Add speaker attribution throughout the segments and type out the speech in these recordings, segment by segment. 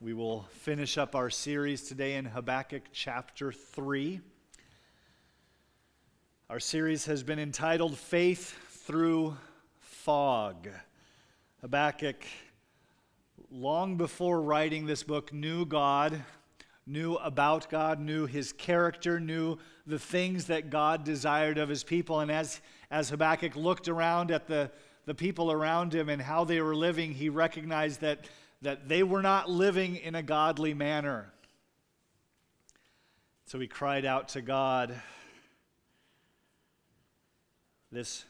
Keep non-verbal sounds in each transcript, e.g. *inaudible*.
Speaker 1: We will finish up our series today in Habakkuk chapter 3. Our series has been entitled Faith Through Fog. Habakkuk, long before writing this book, knew God, knew about God, knew his character, knew the things that God desired of his people. And as, as Habakkuk looked around at the, the people around him and how they were living, he recognized that that they were not living in a godly manner. So he cried out to God. This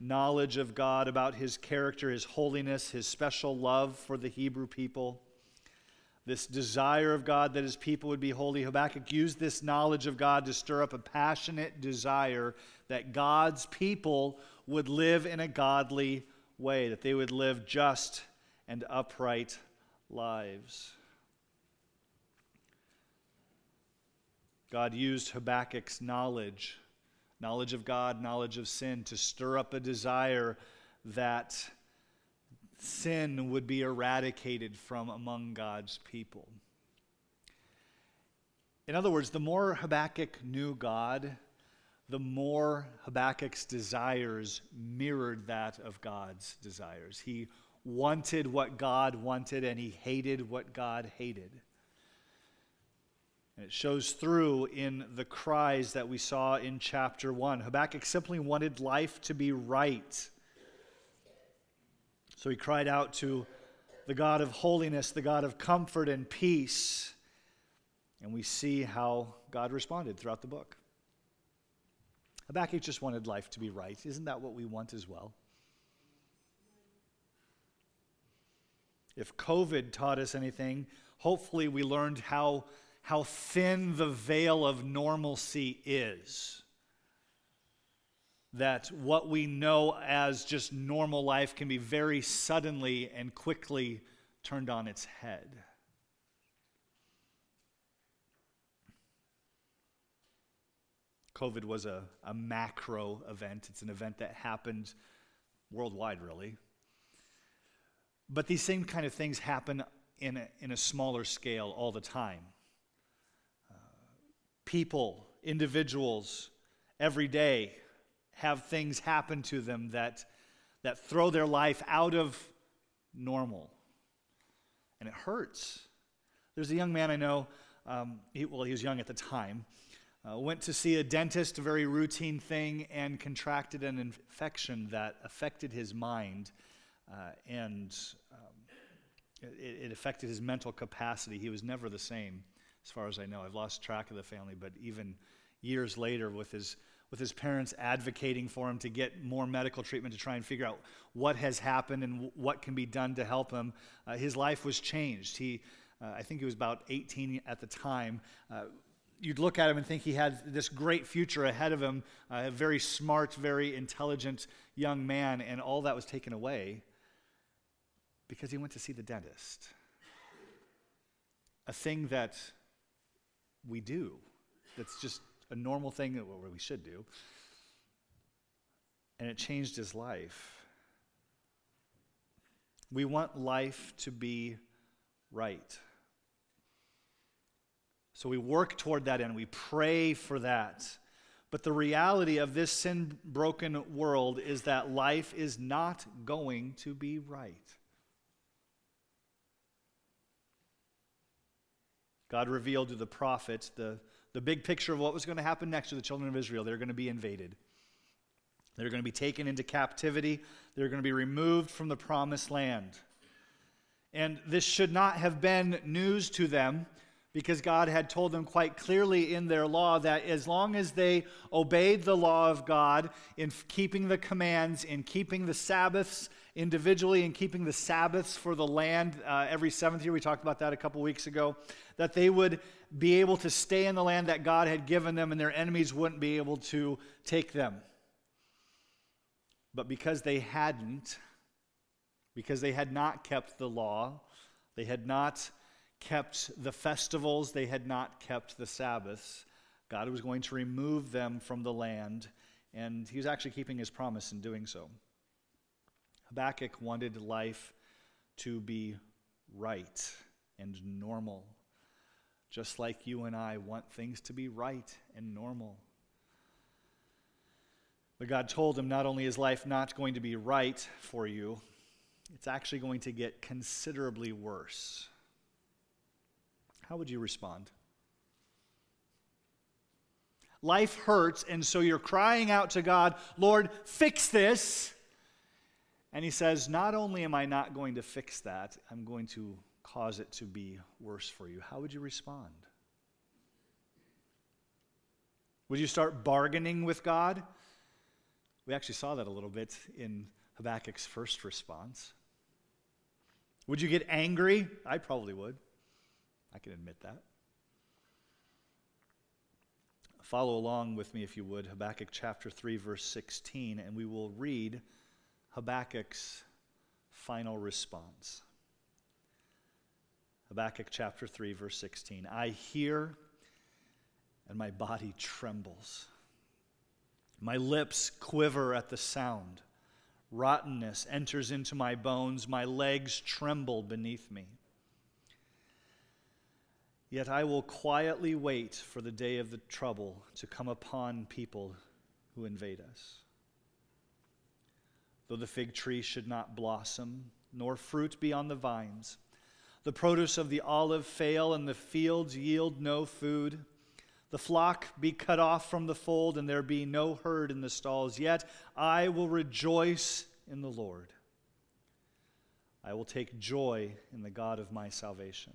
Speaker 1: knowledge of God about his character, his holiness, his special love for the Hebrew people, this desire of God that his people would be holy. Habakkuk used this knowledge of God to stir up a passionate desire that God's people would live in a godly way, that they would live just and upright lives. God used Habakkuk's knowledge, knowledge of God, knowledge of sin, to stir up a desire that sin would be eradicated from among God's people. In other words, the more Habakkuk knew God, the more Habakkuk's desires mirrored that of God's desires. He wanted what God wanted and he hated what God hated. And it shows through in the cries that we saw in chapter 1. Habakkuk simply wanted life to be right. So he cried out to the God of holiness, the God of comfort and peace. And we see how God responded throughout the book. Habakkuk just wanted life to be right. Isn't that what we want as well? If COVID taught us anything, hopefully we learned how, how thin the veil of normalcy is. That what we know as just normal life can be very suddenly and quickly turned on its head. COVID was a, a macro event. It's an event that happened worldwide, really. But these same kind of things happen in a, in a smaller scale all the time. Uh, people, individuals, every day have things happen to them that, that throw their life out of normal. And it hurts. There's a young man I know, um, he, well, he was young at the time, uh, went to see a dentist, a very routine thing, and contracted an infection that affected his mind uh, and um, it, it, affected his mental capacity. He was never the same, as far as I know. I've lost track of the family, but even years later, with his with his parents advocating for him to get more medical treatment to try and figure out what has happened and w- what can be done to help him, uh, his life was changed. He, uh, I think he was about 18 at the time. Uh, you'd look at him and think he had this great future ahead of him, a very smart, very intelligent young man, and all that was taken away because he went to see the dentist. A thing that we do, that's just a normal thing that we should do. And it changed his life. We want life to be right. So we work toward that and we pray for that. But the reality of this sin broken world is that life is not going to be right. God revealed to the prophets the, the big picture of what was going to happen next to the children of Israel. They're going to be invaded. They're going to be taken into captivity. They're going to be removed from the promised land. And this should not have been news to them because God had told them quite clearly in their law that as long as they obeyed the law of God in keeping the commands, in keeping the Sabbaths individually, in keeping the Sabbaths for the land uh, every seventh year, we talked about that a couple weeks ago, that they would be able to stay in the land that God had given them and their enemies wouldn't be able to take them. But because they hadn't, because they had not kept the law, they had not kept the festivals, they had not kept the Sabbaths, God was going to remove them from the land, and he was actually keeping his promise in doing so. Habakkuk wanted life to be right. and normal. Just like you and I want things to be right and normal. But God told him not only is life not going to be right for you, it's actually going to get considerably worse. How would you respond? Life hurts, and so you're crying out to God, Lord, fix this. And He says, Not only am I not going to fix that, I'm going to cause it to be worse for you. How would you respond? Would you start bargaining with God? We actually saw that a little bit in Habakkuk's first response. Would you get angry? I probably would. I can admit that. Follow along with me, if you would, Habakkuk chapter 3, verse 16, and we will read Habakkuk's final response. Habakkuk chapter 3, verse 16. I hear, and my body trembles. My lips quiver at the sound. Rottenness enters into my bones. My legs tremble beneath me. Yet I will quietly wait for the day of the trouble to come upon people who invade us. Though the fig tree should not blossom, nor fruit be on the vines, the produce of the olive fail, and the fields yield no food, the flock be cut off from the fold, and there be no herd in the stalls. Yet I will rejoice in the Lord. I will take joy in the God of my salvation.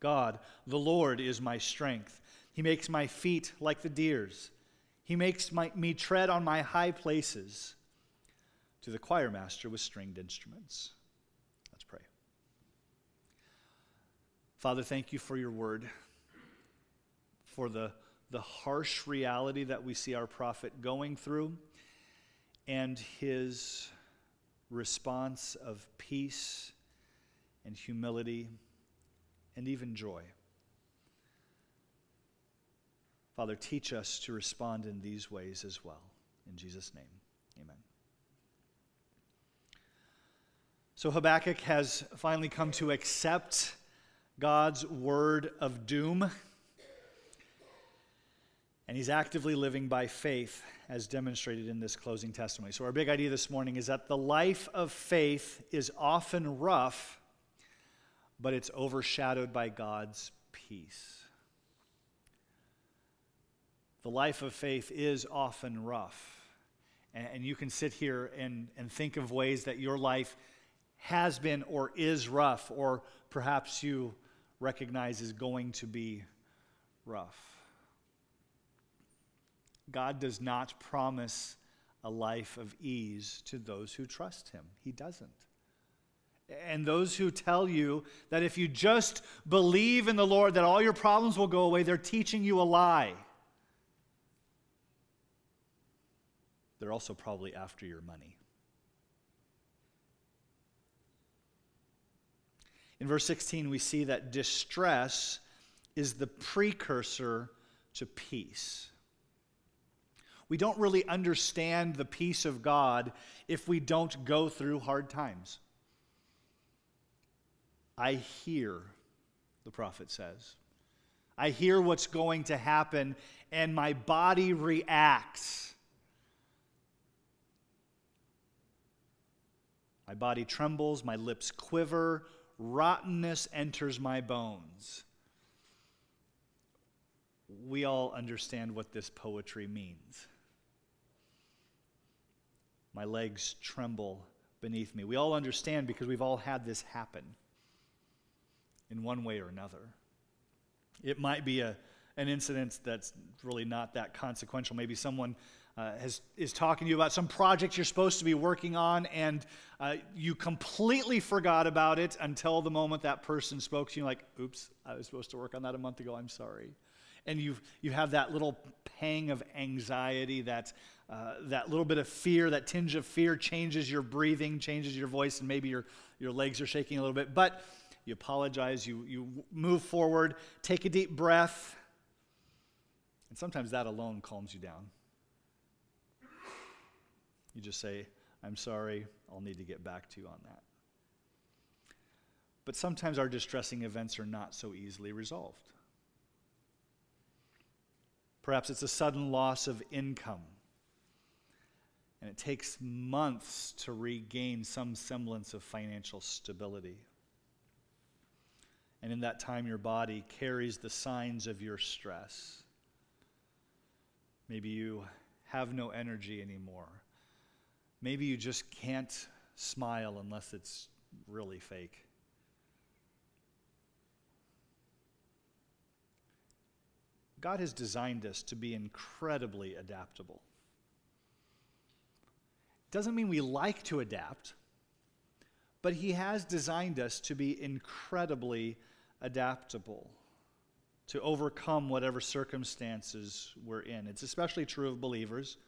Speaker 1: God, the Lord, is my strength. He makes my feet like the deer's. He makes my, me tread on my high places. To the choir master with stringed instruments. Let's pray. Father, thank you for your word for the, the harsh reality that we see our prophet going through and his response of peace and humility and even joy. Father, teach us to respond in these ways as well. In Jesus' name, amen. So Habakkuk has finally come to accept God's word of doom and he's actively living by faith, as demonstrated in this closing testimony. So, our big idea this morning is that the life of faith is often rough, but it's overshadowed by God's peace. The life of faith is often rough. And, you can sit here and, and think of ways that your life has been or is rough, or perhaps you recognize is going to be rough. God does not promise a life of ease to those who trust Him. He doesn't. And those who tell you that if you just believe in the Lord, that all your problems will go away, they're teaching you a lie. They're also probably after your money. In verse 16, we see that distress is the precursor to peace. We don't really understand the peace of God if we don't go through hard times. I hear, the prophet says. I hear what's going to happen, and my body reacts. My body trembles, my lips quiver, rottenness enters my bones. We all understand what this poetry means. My legs tremble beneath me. We all understand because we've all had this happen in one way or another. It might be a, an incident that's really not that consequential. Maybe someone uh, has, is talking to you about some project you're supposed to be working on, and uh, you completely forgot about it until the moment that person spoke to you, like, oops, I was supposed to work on that a month ago, I'm sorry. And you you have that little pang of anxiety that uh, that little bit of fear, that tinge of fear changes your breathing, changes your voice, and maybe your, your legs are shaking a little bit. But you apologize, you, you move forward, take a deep breath, and sometimes that alone calms you down. You just say, I'm sorry, I'll need to get back to you on that. But sometimes our distressing events are not so easily resolved. Perhaps it's a sudden loss of income, and it takes months to regain some semblance of financial stability. And in that time, your body carries the signs of your stress. Maybe you have no energy anymore. Maybe you just can't smile unless it's really fake. God has designed us to be incredibly adaptable. Doesn't mean we like to adapt, but He has designed us to be incredibly adaptable, to overcome whatever circumstances we're in. It's especially true of believers.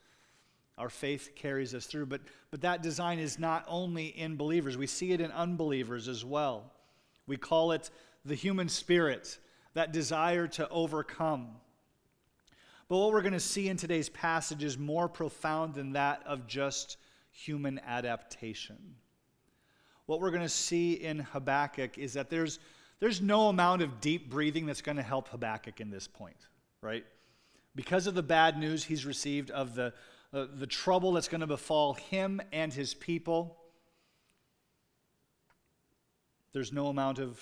Speaker 1: Our faith carries us through, but, but that design is not only in believers, we see it in unbelievers as well. We call it the human spirit, that desire to overcome. But what we're going to see in today's passage is more profound than that of just human adaptation. What we're going to see in Habakkuk is that there's there's no amount of deep breathing that's going to help Habakkuk in this point, right? Because of the bad news he's received, of the, the trouble that's going to befall him and his people, there's no amount of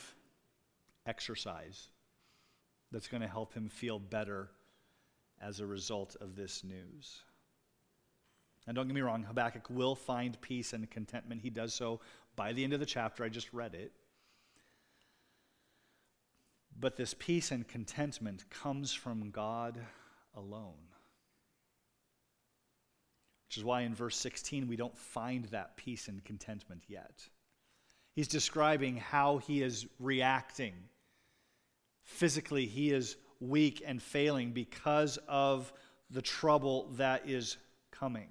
Speaker 1: exercise that's going to help him feel better as a result of this news. And don't get me wrong, Habakkuk will find peace and contentment. He does so by the end of the chapter. I just read it. But this peace and contentment comes from God alone. Which is why in verse 16 we don't find that peace and contentment yet. He's describing how he is reacting. Physically, he is weak and failing because of the trouble that is coming.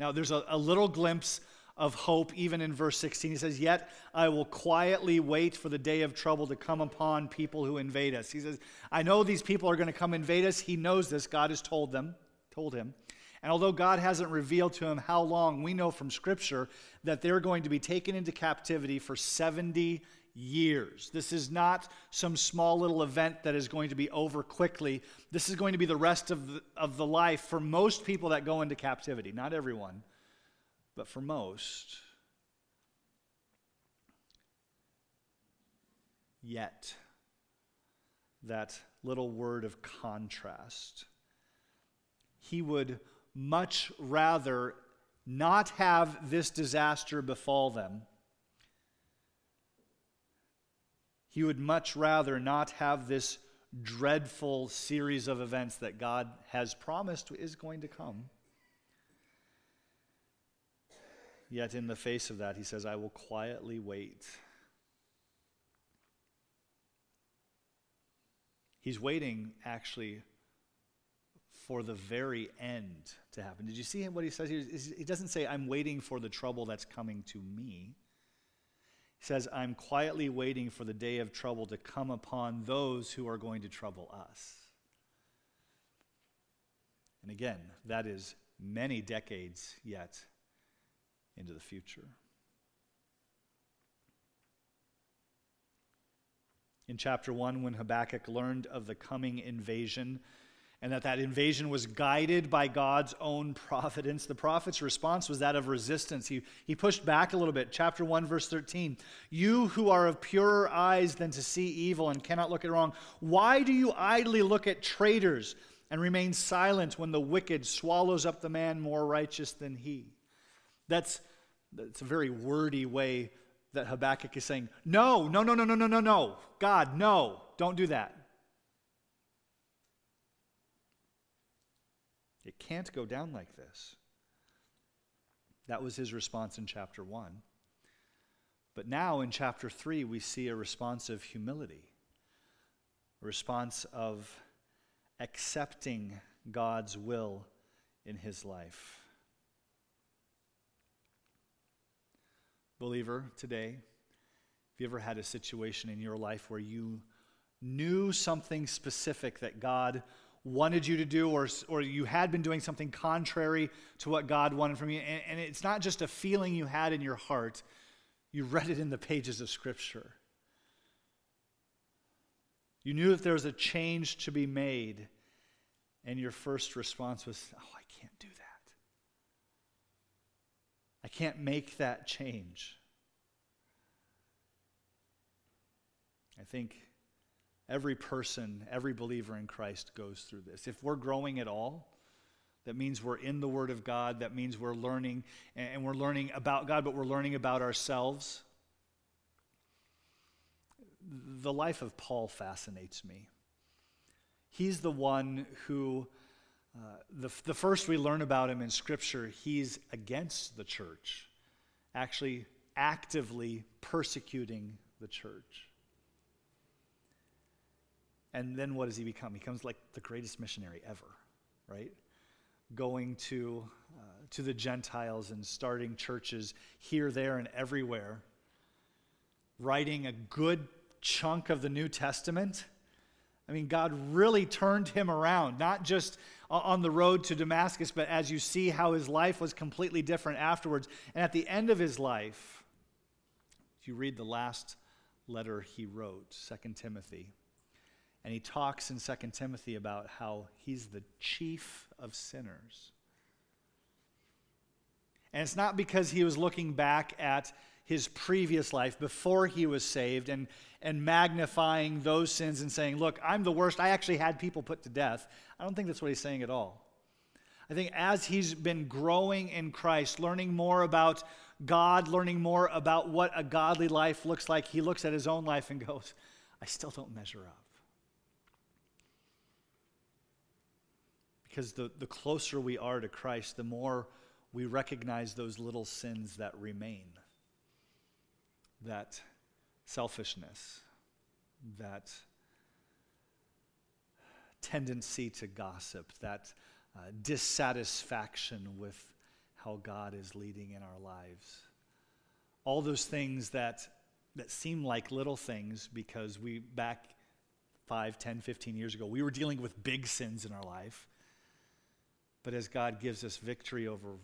Speaker 1: Now, there's a, a little glimpse of hope, even in verse 16. He says, Yet I will quietly wait for the day of trouble to come upon people who invade us. He says, I know these people are going to come invade us. He knows this. God has told them, told him. And although God hasn't revealed to him how long, we know from Scripture that they're going to be taken into captivity for 70 years. This is not some small little event that is going to be over quickly. This is going to be the rest of the, of the life for most people that go into captivity. Not everyone, but for most, yet, that little word of contrast. He would much rather not have this disaster befall them. He would much rather not have this dreadful series of events that God has promised is going to come. Yet, in the face of that, he says, I will quietly wait. He's waiting, actually, for the very end to happen. Did you see what he says? Here? He doesn't say, I'm waiting for the trouble that's coming to me. He says, I'm quietly waiting for the day of trouble to come upon those who are going to trouble us. And again, that is many decades yet into the future. In chapter 1, when Habakkuk learned of the coming invasion and that that invasion was guided by God's own providence, the prophet's response was that of resistance. He, he pushed back a little bit. Chapter 1, verse 13 You who are of purer eyes than to see evil and cannot look at wrong, why do you idly look at traitors and remain silent when the wicked swallows up the man more righteous than he? That's it's a very wordy way that Habakkuk is saying, No, no, no, no, no, no, no, no. God, no, don't do that. It can't go down like this. That was his response in chapter 1. But now in chapter 3, we see a response of humility, a response of accepting God's will in his life. believer, today, have you ever had a situation in your life where you knew something specific that God wanted you to do, or, or you had been doing something contrary to what God wanted from you? And, and it's not just a feeling you had in your heart, You read it in the pages of Scripture. You knew that there was a change to be made, and your first response was, Oh, I can't do that. I can't make that change. I think every person, every believer in Christ goes through this. If we're growing at all, that means we're in the Word of God. That means we're learning, and we're learning about God, but we're learning about ourselves. The life of Paul fascinates me. He's the one who, uh, the, the first we learn about him in Scripture, he's against the church, actually actively persecuting the church. And then what does he become? He becomes like the greatest missionary ever, right? Going to, uh, to the Gentiles and starting churches here, there, and everywhere. Writing a good chunk of the New Testament. I mean, God really turned him around, not just on the road to Damascus, but as you see how his life was completely different afterwards. And at the end of his life, if you read the last letter he wrote, 2 Timothy, and he talks in 2 Timothy about how he's the chief of sinners. And it's not because he was looking back at his previous life before he was saved and, and magnifying those sins and saying, Look, I'm the worst. I actually had people put to death. I don't think that's what he's saying at all. I think as he's been growing in Christ, learning more about God, learning more about what a godly life looks like, he looks at his own life and goes, I still don't measure up. Because the, the closer we are to Christ, the more we recognize those little sins that remain that selfishness, that tendency to gossip, that uh, dissatisfaction with how God is leading in our lives. All those things that, that seem like little things because we, back 5, 10, 15 years ago, we were dealing with big sins in our life. But as God gives us victory over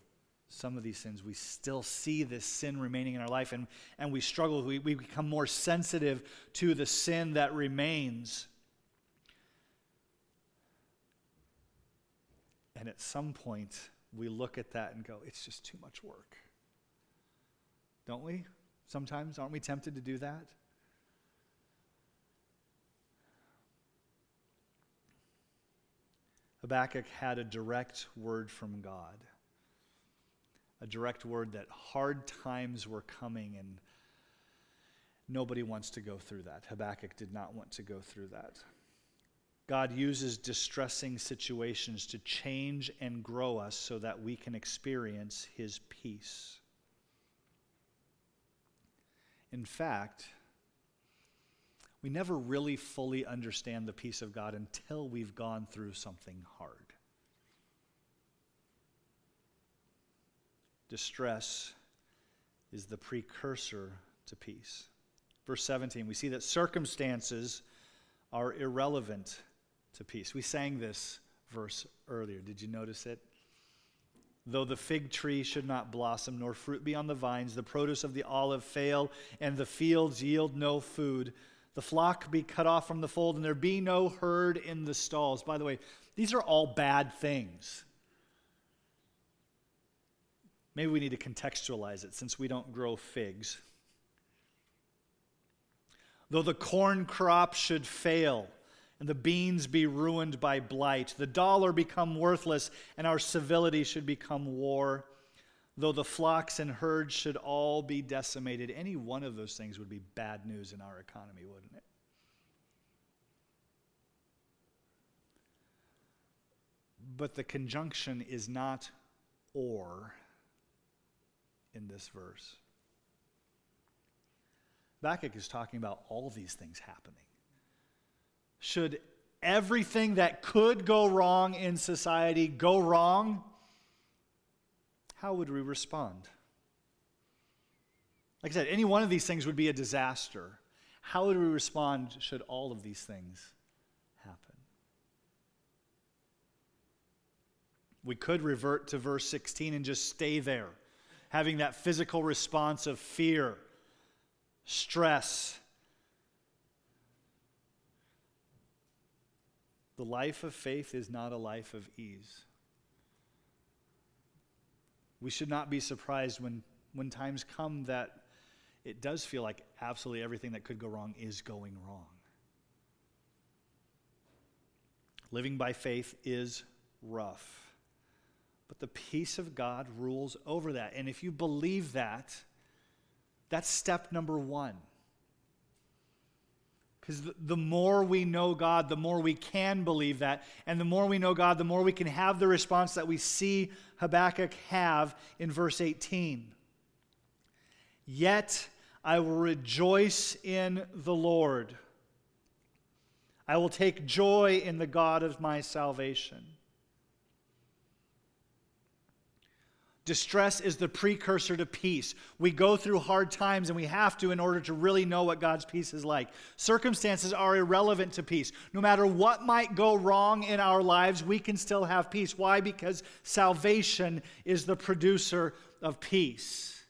Speaker 1: some of these sins, we still see this sin remaining in our life and, and we struggle. We, we become more sensitive to the sin that remains. And at some point, we look at that and go, it's just too much work. Don't we? Sometimes, aren't we tempted to do that? Habakkuk had a direct word from God, a direct word that hard times were coming and nobody wants to go through that. Habakkuk did not want to go through that. God uses distressing situations to change and grow us so that we can experience His peace. In fact, we never really fully understand the peace of God until we've gone through something hard. Distress is the precursor to peace. Verse 17, we see that circumstances are irrelevant to peace. We sang this verse earlier. Did you notice it? Though the fig tree should not blossom, nor fruit be on the vines, the produce of the olive fail, and the fields yield no food, the flock be cut off from the fold, and there be no herd in the stalls. By the way, these are all bad things. Maybe we need to contextualize it since we don't grow figs. Though the corn crop should fail, and the beans be ruined by blight, the dollar become worthless, and our civility should become war though the flocks and herds should all be decimated, any one of those things would be bad news in our economy, wouldn't it? But the conjunction is not or in this verse. Habakkuk is talking about all these things happening. Should everything that could go wrong in society go wrong? How would we respond? Like I said, any one of these things would be a disaster. How would we respond should all of these things happen? We could revert to verse 16 and just stay there, having that physical response of fear, stress. The life of faith is not a life of ease. We should not be surprised when, when times come that it does feel like absolutely everything that could go wrong is going wrong. Living by faith is rough. But the peace of God rules over that. And if you believe that, that's step number one. Because the more we know God, the more we can believe that. And the more we know God, the more we can have the response that we see Habakkuk have in verse 18. Yet I will rejoice in the Lord. I will take joy in the God of my salvation. Distress is the precursor to peace. We go through hard times and we have to in order to really know what God's peace is like. Circumstances are irrelevant to peace. No matter what might go wrong in our lives, we can still have peace. Why? Because salvation is the producer of peace.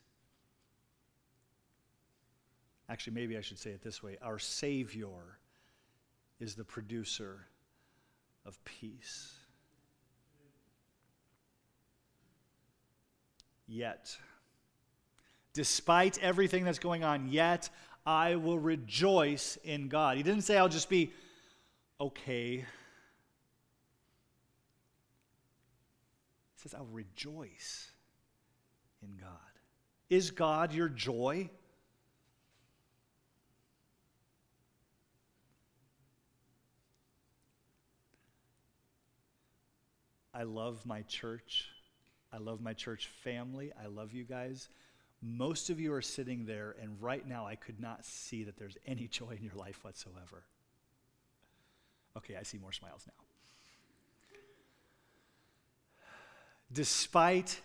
Speaker 1: Actually, maybe I should say it this way our Savior is the producer of peace. Yet, despite everything that's going on, yet I will rejoice in God. He didn't say I'll just be okay. He says I'll rejoice in God. Is God your joy? I love my church. I love my church family. I love you guys. Most of you are sitting there, and right now I could not see that there's any *laughs* joy in your life whatsoever. Okay, I see more smiles now. Despite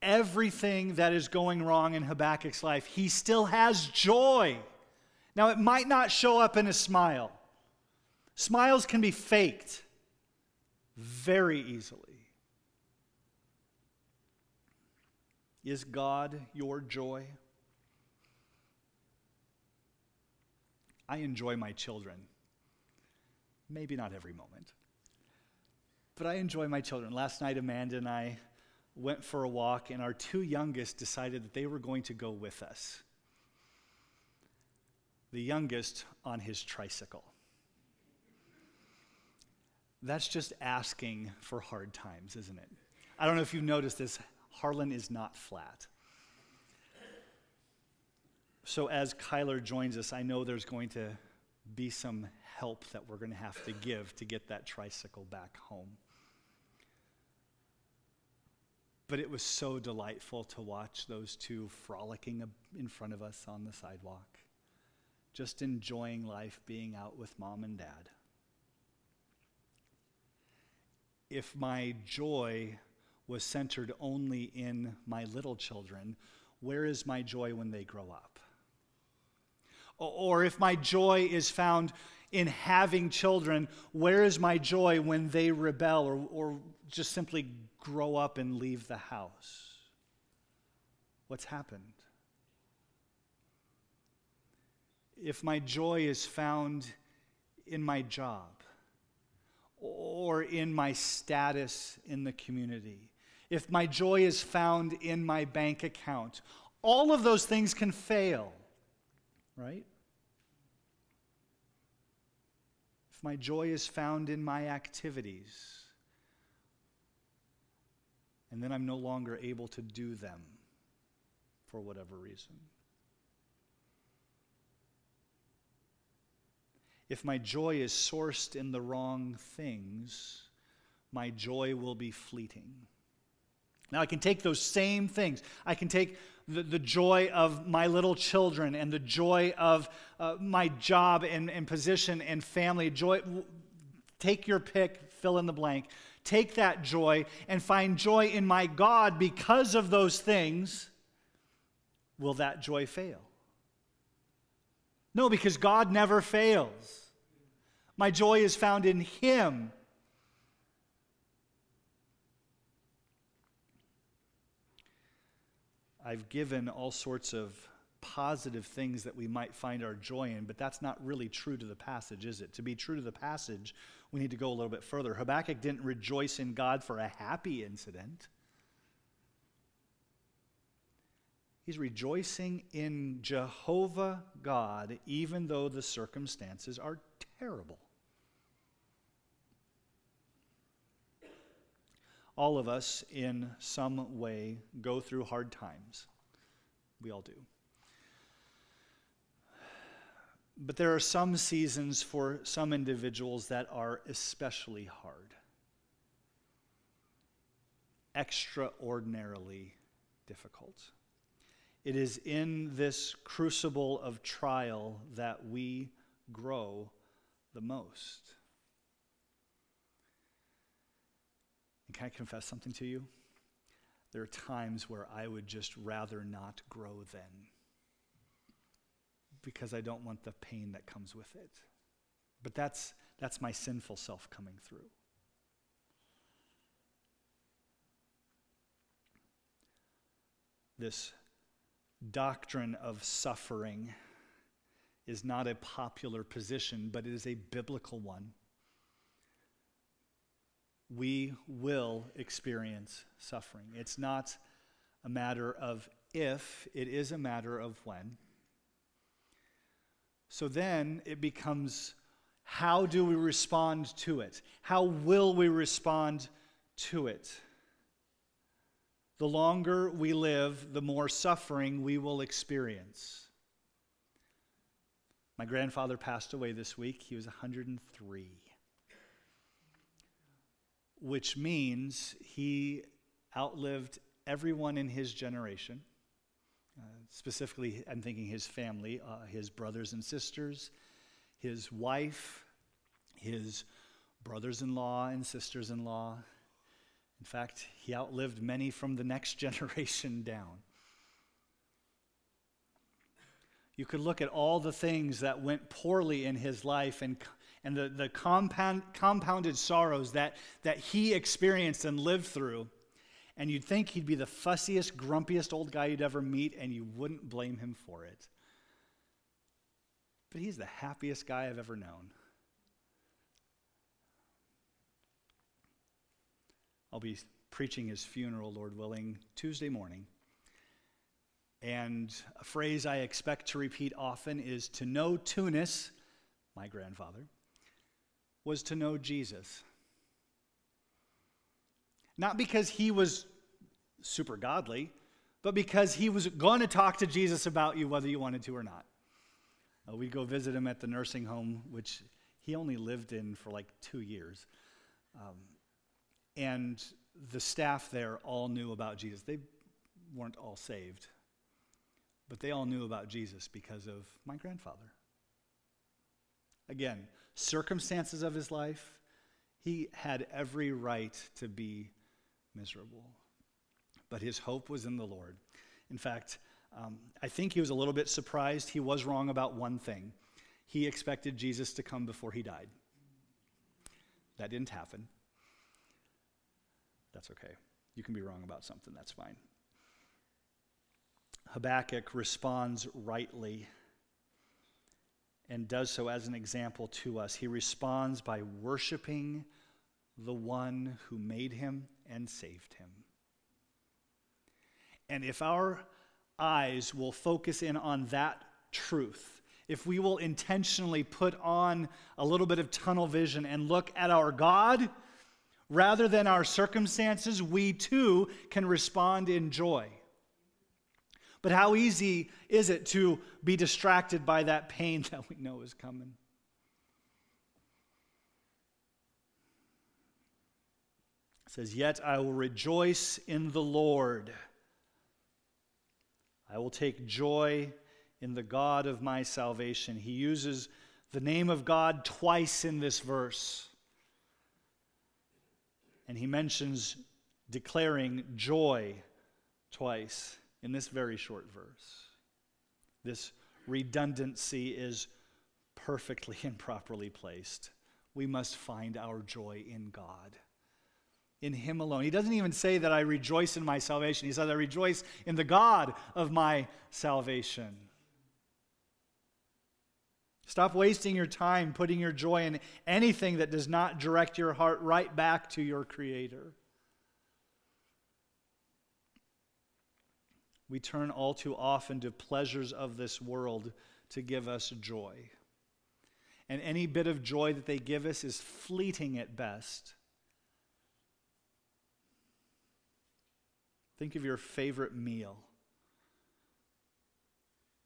Speaker 1: everything that is going wrong in Habakkuk's life, he still has joy. Now, it might not show up in a smile. Smiles can be faked very easily. Is God your joy? I enjoy my children. Maybe not every moment, but I enjoy my children. Last night, Amanda and I went for a walk, and our two youngest decided that they were going to go with us. The youngest on his tricycle. That's just asking for hard times, isn't it? I don't know if you've noticed this. Harlan is not flat. So, as Kyler joins us, I know there's going to be some help that we're going to have to give to get that tricycle back home. But it was so delightful to watch those two frolicking in front of us on the sidewalk, just enjoying life being out with mom and dad. If my joy was centered only in my little children, where is my joy when they grow up? Or if my joy is found in having children, where is my joy when they rebel or, or just simply grow up and leave the house? What's happened? If my joy is found in my job or in my status in the community, if my joy is found in my bank account. All of those things can fail, right? If my joy is found in my activities, and then I'm no longer able to do them for whatever reason. If my joy is sourced in the wrong things, my joy will be fleeting. Now, I can take those same things. I can take the, the joy of my little children and the joy of uh, my job and, and position and family. Joy, take your pick, fill in the blank. Take that joy and find joy in my God because of those things. Will that joy fail? No, because God never fails. My joy is found in Him I've given all sorts of positive things that we might find our joy in, but that's not really true to the passage, is it? To be true to the passage, we need to go a little bit further. Habakkuk didn't rejoice in God for a happy incident. He's rejoicing in Jehovah God, even though the circumstances are terrible. All of us, in some way, go through hard times. We all do. But there are some seasons for some individuals that are especially hard, extraordinarily difficult. It is in this crucible of trial that we grow the most. Can I confess something to you? There are times where I would just rather not grow then because I don't want the pain that comes with it. But that's, that's my sinful self coming through. This doctrine of suffering is not a popular position, but it is a biblical one. We will experience suffering. It's not a matter of if, it is a matter of when. So then it becomes how do we respond to it? How will we respond to it? The longer we live, the more suffering we will experience. My grandfather passed away this week. He was 103, which means he outlived everyone in his generation. Uh, specifically, I'm thinking his family, uh, his brothers and sisters, his wife, his brothers in law and sisters in law. In fact, he outlived many from the next *laughs* generation down. You could look at all the things that went poorly in his life and, and the, the compound, compounded sorrows that, that he experienced and lived through and you'd think he'd be the fussiest, grumpiest old guy you'd ever meet, and you wouldn't blame him for it. But he's the happiest guy I've ever known. I'll be preaching his funeral, Lord willing, Tuesday morning. And a phrase I expect to repeat often is to know Tunis, my grandfather, was to know Jesus. Not because he was super godly, but because he was going to talk to Jesus about you whether you wanted to or not. Uh, we'd go visit him at the nursing home, which he only lived in for like two years. Um, and the staff there all knew about Jesus. They weren't all saved, but they all knew about Jesus because of my grandfather. Again, circumstances of his life, he had every right to be miserable. But his hope was in the Lord. In fact, um, I think he was a little bit surprised. He was wrong about one thing. He expected Jesus to come before he died. That didn't happen. That's okay. You can be wrong about something, that's fine. Habakkuk responds rightly and does so as an example to us. He responds by worshiping the one who made him and saved him. And if our eyes will focus in on that truth, if we will intentionally put on a little bit of tunnel vision and look at our God rather than our circumstances, we too can respond in joy. But how easy is it to be distracted by that pain *laughs* that we know is coming? It says, Yet I will rejoice in the Lord. I will take joy in the God of my salvation. He uses the name of God twice in this verse. And he mentions declaring joy twice in this very short verse. This redundancy is perfectly *laughs* and properly placed. We must find our joy in God in Him alone. He doesn't even say that I rejoice in my salvation. He says, I rejoice in the God of my salvation. Stop wasting your time putting your joy in anything that does not direct your heart right back to your Creator. We turn all too often to pleasures of this world to give us joy. And any bit of joy that they give us is fleeting at best. Think of your favorite meal.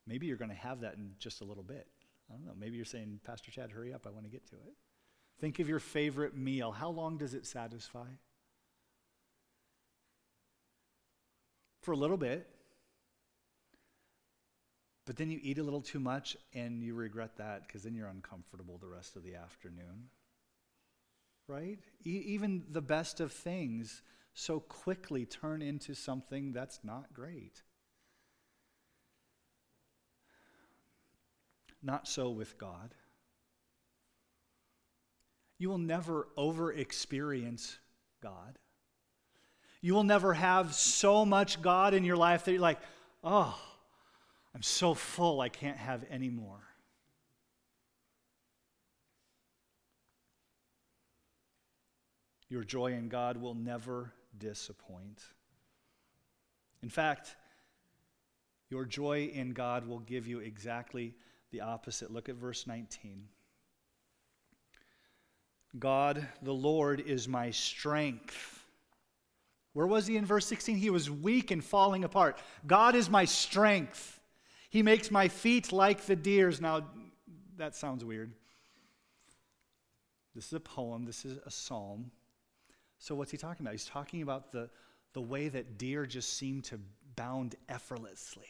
Speaker 1: Maybe you're going to have that in just a little bit. I don't know. Maybe you're saying, Pastor Chad, hurry up. I want to get to it. Think of your favorite meal. How long does it satisfy? For a little bit. But then you eat a little too much and you regret that because then you're uncomfortable the rest of the afternoon. Right? E- even the best of things so quickly turn into something that's not great. Not so with God. You will never over experience God. You will never have so much God in your life that you're like, oh, I'm so full, I can't have any more. Your joy in God will never disappoint. In fact, your joy in God will give you exactly the opposite. Look at verse 19. God, the Lord, is my strength. Where was he in verse 16? He was weak and falling apart. God is my strength. He makes my feet like the deer's. Now, that sounds weird. This is a poem, this is a psalm. So, what's he talking about? He's talking about the, the way that deer just seem to bound effortlessly.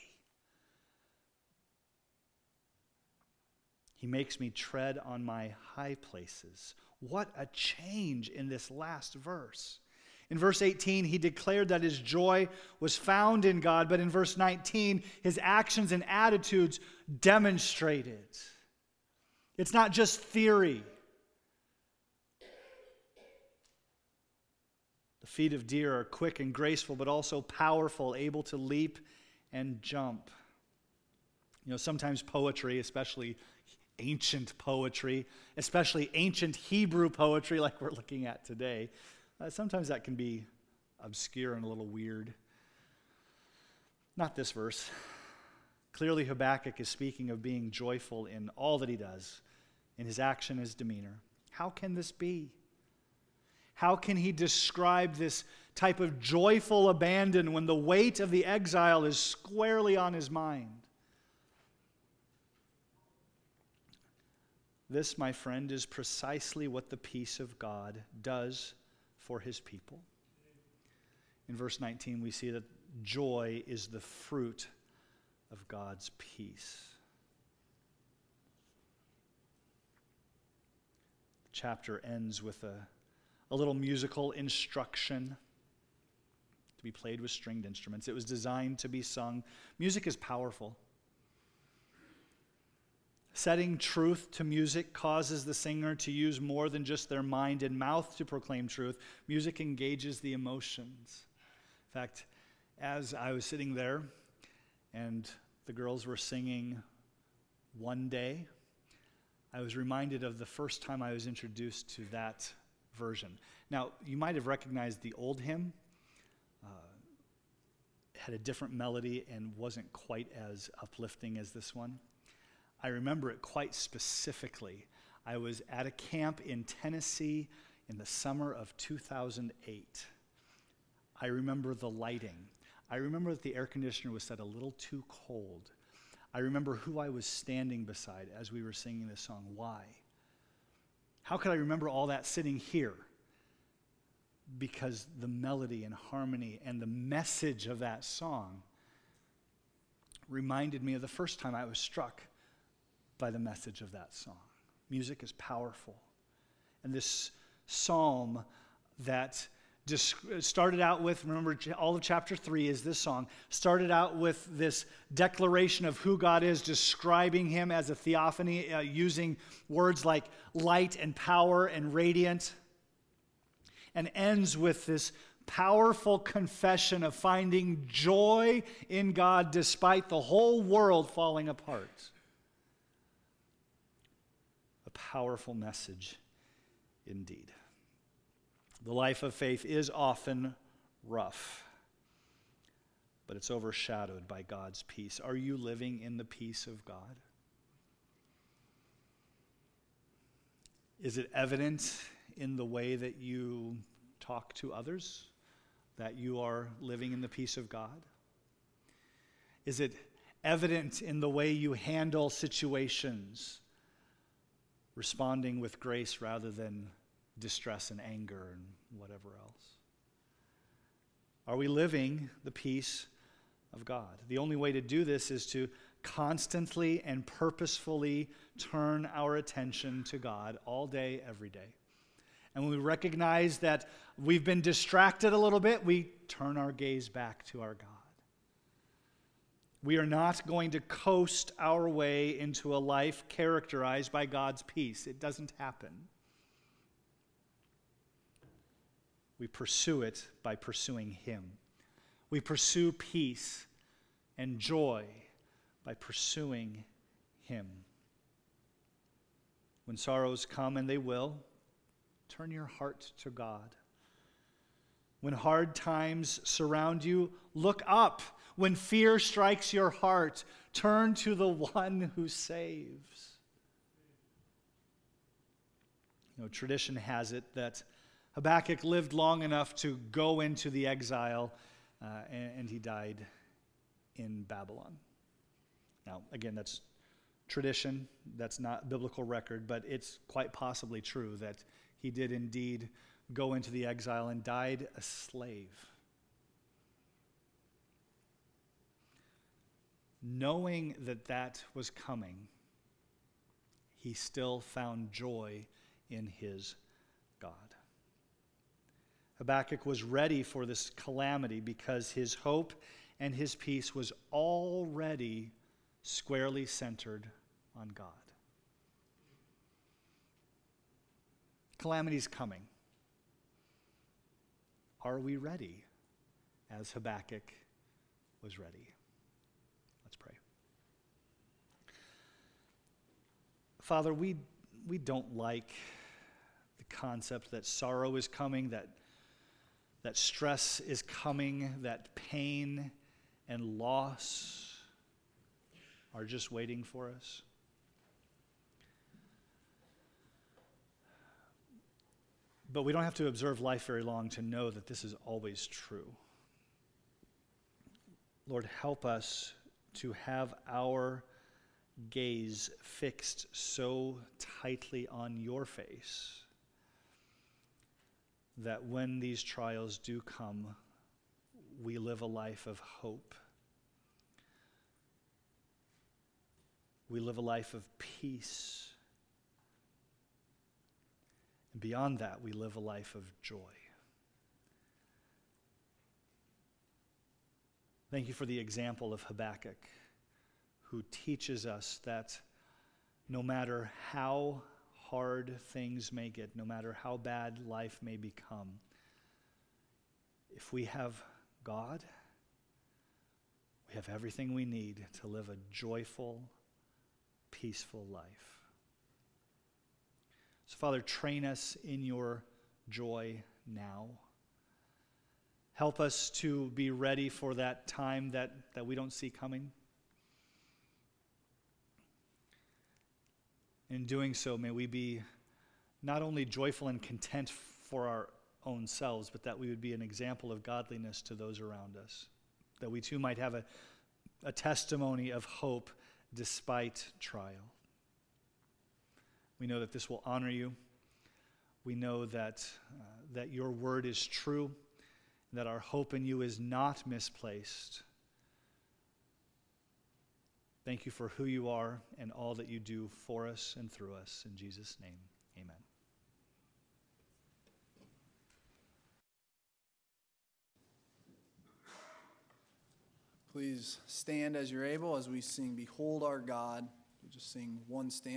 Speaker 1: He makes me tread on my high places. What a change in this last verse. In verse 18, he declared that his joy was found in God, but in verse 19, his actions and attitudes demonstrate it. It's not just theory. The feet of deer are quick and graceful, but also powerful, able to leap and jump. You know, sometimes poetry, especially ancient poetry, especially ancient Hebrew poetry like we're looking at today. Uh, sometimes that can be obscure and a little weird. Not this verse. Clearly, Habakkuk is speaking of being joyful in all that he does, in his action, his demeanor. How can this be? How can he describe this type of joyful abandon when the weight of the exile is squarely on his mind? This, my friend, is precisely what the peace of God does for his people. In verse 19, we see that joy is the fruit of God's peace. The chapter ends with a, a little musical instruction to be played with stringed instruments. It was designed to be sung. Music is powerful. Setting truth to music causes the singer to use more than just their mind and mouth to proclaim truth. Music engages the emotions. In fact, as I was sitting there and the girls were singing One Day, I was reminded of the first time I was introduced to that version. Now, you might have recognized the old hymn. Uh, had a different melody and wasn't quite as uplifting as this one. I remember it quite specifically. I was at a camp in Tennessee in the summer of 2008. I remember the lighting. I remember that the air conditioner was set a little too cold. I remember who I was standing beside as we were singing this song. Why? How could I remember all that sitting here? Because the melody and harmony and the message of that song reminded me of the first time I was struck by the message of that song. Music is powerful. And this psalm that just started out with, remember, all of chapter 3 is this song, started out with this declaration of who God is, describing him as a theophany, uh, using words like light and power and radiant, and ends with this powerful confession of finding joy in God despite the whole world falling apart. Powerful message indeed. The life of faith is often rough, but it's overshadowed by God's peace. Are you living in the peace of God? Is it evident in the way that you talk to others that you are living in the peace of God? Is it evident in the way you handle situations, responding with grace rather than distress and anger and whatever else? Are we living the peace of God? The only way to do this is to constantly and purposefully turn our attention to God all day, every day. And when we recognize that we've been distracted a little bit, we turn our gaze back to our God. We are not going to coast our way into a life characterized by God's peace. It doesn't happen. We pursue it by pursuing Him. We pursue peace and joy by pursuing Him. When sorrows come, and they will, turn your heart to God. When hard times surround you, look up. When fear strikes your heart, turn to the one who saves. You know, tradition has it that Habakkuk lived long enough to go into the exile, uh, and, and he died in Babylon. Now, again, that's tradition, that's not biblical record, but it's quite possibly true that he did indeed go into the exile and died a slave. Knowing that that was coming, he still found joy in his God. Habakkuk was ready for this calamity because his hope and his peace was already squarely centered on God. Calamity's coming. Are we ready as Habakkuk was ready? Let's pray. Father, we, we don't like the concept that sorrow is coming, that, that stress is coming, that pain and loss are just waiting for us. But we don't have to observe life very long to know that this is always true. Lord, help us to have our gaze fixed so tightly on your face that when these trials do come, we live a life of hope. We live a life of peace. And beyond that, we live a life of joy. Thank you for the example of Habakkuk, who teaches us that no matter how hard things may get, no matter how bad life may become, if we have God, we have everything we need to live a joyful, peaceful life. So, Father, train us in your joy now. Help us to be ready for that time that, that we don't see coming. In doing so, may we be not only joyful and content for our own selves, but that we would be an example of godliness to those around us. That we too might have a, a testimony of hope despite trial. We know that this will honor you. We know that, uh, that your word is true, that our hope in you is not misplaced. Thank you for who you are and all that you do for us and through us. In Jesus' name, amen.
Speaker 2: Please stand as you're able as we sing Behold Our God. We just sing one stanza.